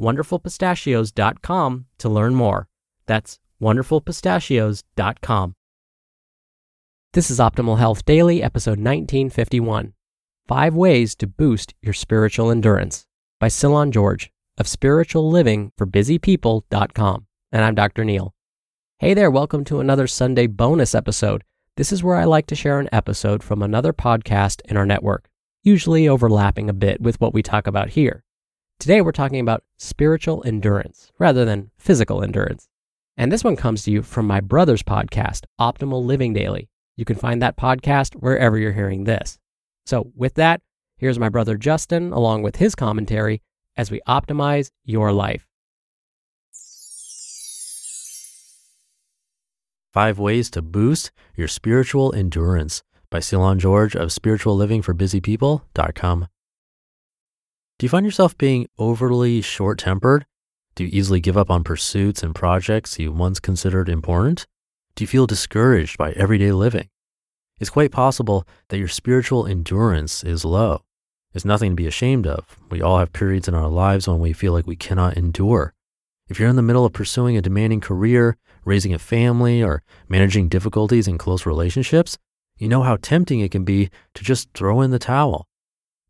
wonderfulpistachios.com to learn more. That's wonderfulpistachios.com. This is Optimal Health Daily, episode 1951 Five Ways to Boost Your Spiritual Endurance by Cylon George of spirituallivingforbusypeople.com. And I'm Dr. Neil. Hey there, welcome to another Sunday bonus episode. This is where I like to share an episode from another podcast in our network, usually overlapping a bit with what we talk about here. Today we're talking about spiritual endurance rather than physical endurance. And this one comes to you from my brother's podcast, Optimal Living Daily. You can find that podcast wherever you're hearing this. So, with that, here's my brother Justin along with his commentary as we optimize your life. Five Ways to Boost Your Spiritual Endurance by Cylon George of spirituallivingforbusypeople.com. Do you find yourself being overly short tempered? Do you easily give up on pursuits and projects you once considered important? Do you feel discouraged by everyday living? It's quite possible that your spiritual endurance is low. It's nothing to be ashamed of. We all have periods in our lives when we feel like we cannot endure. If you're in the middle of pursuing a demanding career, raising a family, or managing difficulties in close relationships, you know how tempting it can be to just throw in the towel.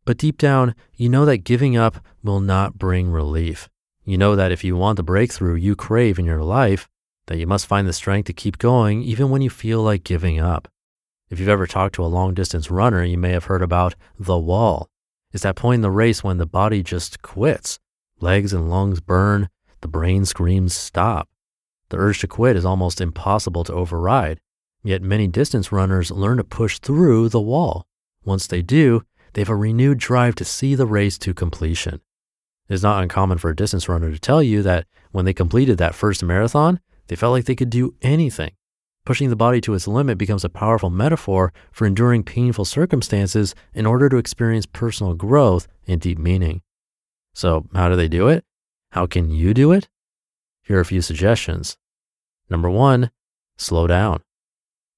But deep down, you know that giving up will not bring relief. You know that if you want the breakthrough you crave in your life, that you must find the strength to keep going even when you feel like giving up. If you've ever talked to a long distance runner, you may have heard about the wall. It's that point in the race when the body just quits. Legs and lungs burn, the brain screams stop. The urge to quit is almost impossible to override, yet many distance runners learn to push through the wall. Once they do, they have a renewed drive to see the race to completion. It is not uncommon for a distance runner to tell you that when they completed that first marathon, they felt like they could do anything. Pushing the body to its limit becomes a powerful metaphor for enduring painful circumstances in order to experience personal growth and deep meaning. So, how do they do it? How can you do it? Here are a few suggestions. Number one, slow down.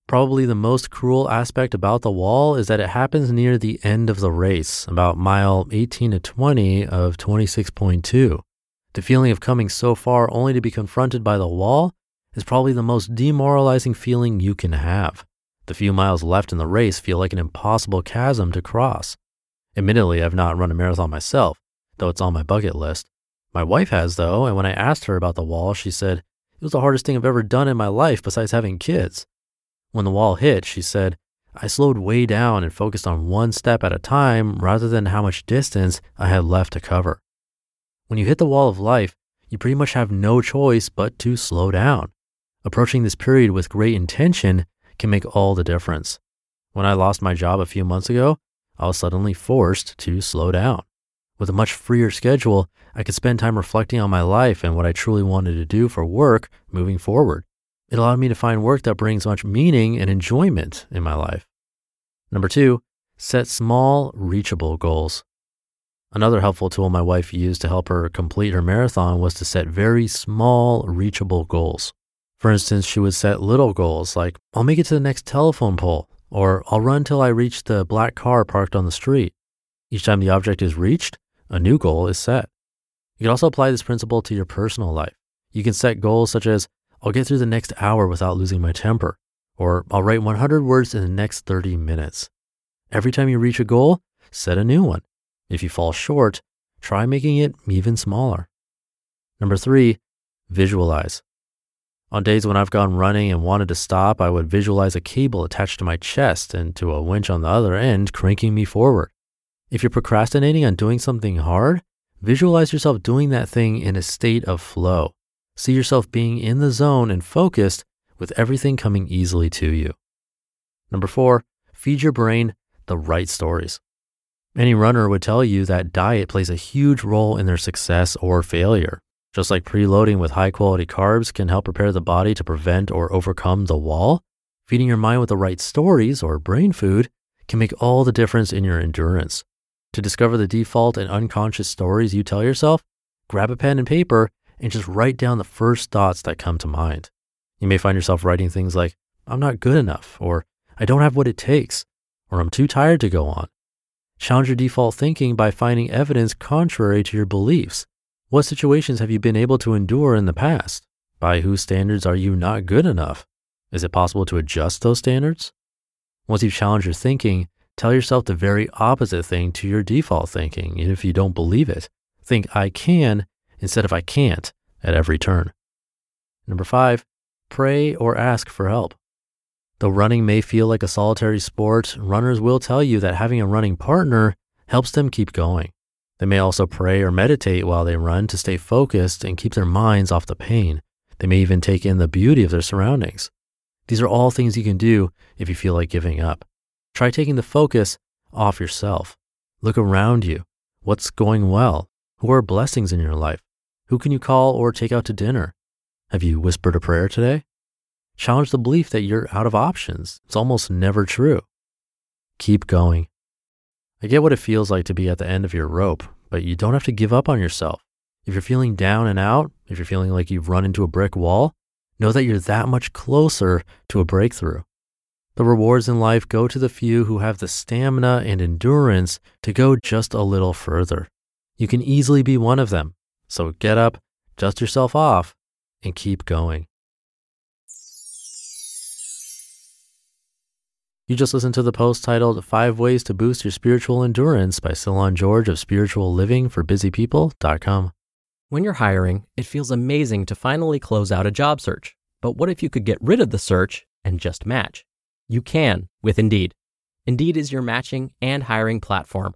Probably the most cruel aspect about the wall is that it happens near the end of the race, about mile 18 to 20 of 26.2. The feeling of coming so far only to be confronted by the wall is probably the most demoralizing feeling you can have. The few miles left in the race feel like an impossible chasm to cross. Admittedly, I've not run a marathon myself, though it's on my bucket list. My wife has, though, and when I asked her about the wall, she said, It was the hardest thing I've ever done in my life besides having kids. When the wall hit, she said, I slowed way down and focused on one step at a time rather than how much distance I had left to cover. When you hit the wall of life, you pretty much have no choice but to slow down. Approaching this period with great intention can make all the difference. When I lost my job a few months ago, I was suddenly forced to slow down. With a much freer schedule, I could spend time reflecting on my life and what I truly wanted to do for work moving forward. It allowed me to find work that brings much meaning and enjoyment in my life. Number two, set small, reachable goals. Another helpful tool my wife used to help her complete her marathon was to set very small, reachable goals. For instance, she would set little goals like, I'll make it to the next telephone pole, or I'll run till I reach the black car parked on the street. Each time the object is reached, a new goal is set. You can also apply this principle to your personal life. You can set goals such as, I'll get through the next hour without losing my temper, or I'll write 100 words in the next 30 minutes. Every time you reach a goal, set a new one. If you fall short, try making it even smaller. Number three, Visualize. On days when I've gone running and wanted to stop, I would visualize a cable attached to my chest and to a winch on the other end cranking me forward. If you're procrastinating on doing something hard, visualize yourself doing that thing in a state of flow. See yourself being in the zone and focused with everything coming easily to you. Number four, feed your brain the right stories. Any runner would tell you that diet plays a huge role in their success or failure. Just like preloading with high quality carbs can help prepare the body to prevent or overcome the wall, feeding your mind with the right stories or brain food can make all the difference in your endurance. To discover the default and unconscious stories you tell yourself, grab a pen and paper and just write down the first thoughts that come to mind. You may find yourself writing things like, I'm not good enough, or I don't have what it takes, or I'm too tired to go on. Challenge your default thinking by finding evidence contrary to your beliefs. What situations have you been able to endure in the past? By whose standards are you not good enough? Is it possible to adjust those standards? Once you've challenged your thinking, tell yourself the very opposite thing to your default thinking, even if you don't believe it. Think I can instead of I can't at every turn. Number five, pray or ask for help. Though running may feel like a solitary sport, runners will tell you that having a running partner helps them keep going. They may also pray or meditate while they run to stay focused and keep their minds off the pain. They may even take in the beauty of their surroundings. These are all things you can do if you feel like giving up. Try taking the focus off yourself. Look around you. What's going well? Who are blessings in your life? Who can you call or take out to dinner? Have you whispered a prayer today? Challenge the belief that you're out of options. It's almost never true. Keep going. I get what it feels like to be at the end of your rope, but you don't have to give up on yourself. If you're feeling down and out, if you're feeling like you've run into a brick wall, know that you're that much closer to a breakthrough. The rewards in life go to the few who have the stamina and endurance to go just a little further. You can easily be one of them. So get up, dust yourself off, and keep going. You just listened to the post titled Five Ways to Boost Your Spiritual Endurance by Cylon George of Spiritual Living for BusyPeople.com. When you're hiring, it feels amazing to finally close out a job search. But what if you could get rid of the search and just match? You can with Indeed. Indeed is your matching and hiring platform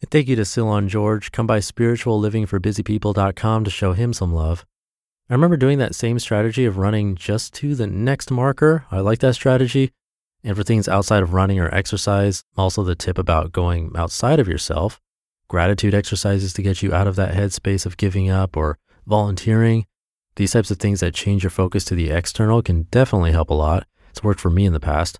And thank you to Cylon George. Come by spirituallivingforbusypeople.com to show him some love. I remember doing that same strategy of running just to the next marker. I like that strategy. And for things outside of running or exercise, also the tip about going outside of yourself, gratitude exercises to get you out of that headspace of giving up or volunteering. These types of things that change your focus to the external can definitely help a lot. It's worked for me in the past.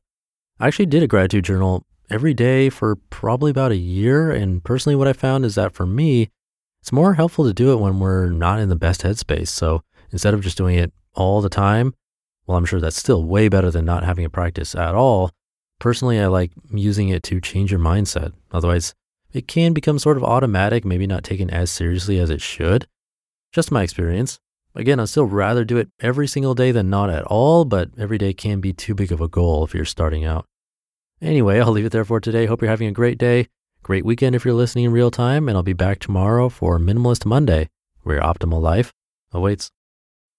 I actually did a gratitude journal every day for probably about a year. And personally, what I found is that for me, it's more helpful to do it when we're not in the best headspace. So instead of just doing it all the time, well, I'm sure that's still way better than not having a practice at all. Personally, I like using it to change your mindset. Otherwise, it can become sort of automatic, maybe not taken as seriously as it should. Just my experience. Again, I'd still rather do it every single day than not at all, but every day can be too big of a goal if you're starting out. Anyway, I'll leave it there for today. Hope you're having a great day, great weekend if you're listening in real time, and I'll be back tomorrow for Minimalist Monday, where your optimal life awaits.